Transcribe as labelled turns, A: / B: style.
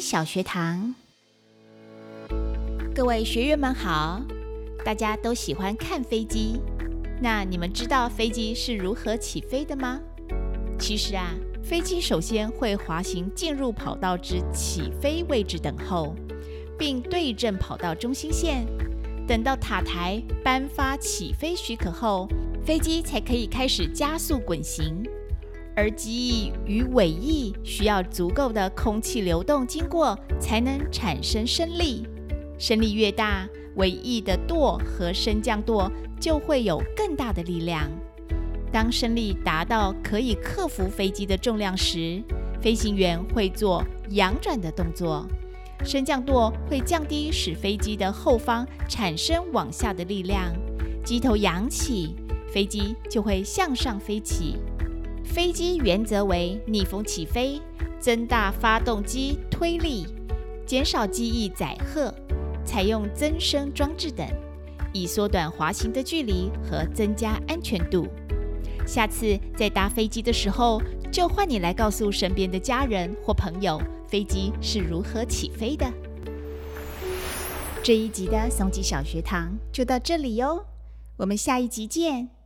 A: 小学堂，各位学员们好！大家都喜欢看飞机，那你们知道飞机是如何起飞的吗？其实啊，飞机首先会滑行进入跑道之起飞位置等候，并对正跑道中心线。等到塔台颁发起飞许可后，飞机才可以开始加速滚行。而机翼与尾翼需要足够的空气流动经过，才能产生升力。升力越大，尾翼的舵和升降舵就会有更大的力量。当升力达到可以克服飞机的重量时，飞行员会做仰转的动作，升降舵会降低，使飞机的后方产生往下的力量，机头扬起，飞机就会向上飞起。飞机原则为逆风起飞，增大发动机推力，减少机翼载荷，采用增升装置等，以缩短滑行的距离和增加安全度。下次在搭飞机的时候，就换你来告诉身边的家人或朋友，飞机是如何起飞的。这一集的松吉小学堂就到这里哟，我们下一集见。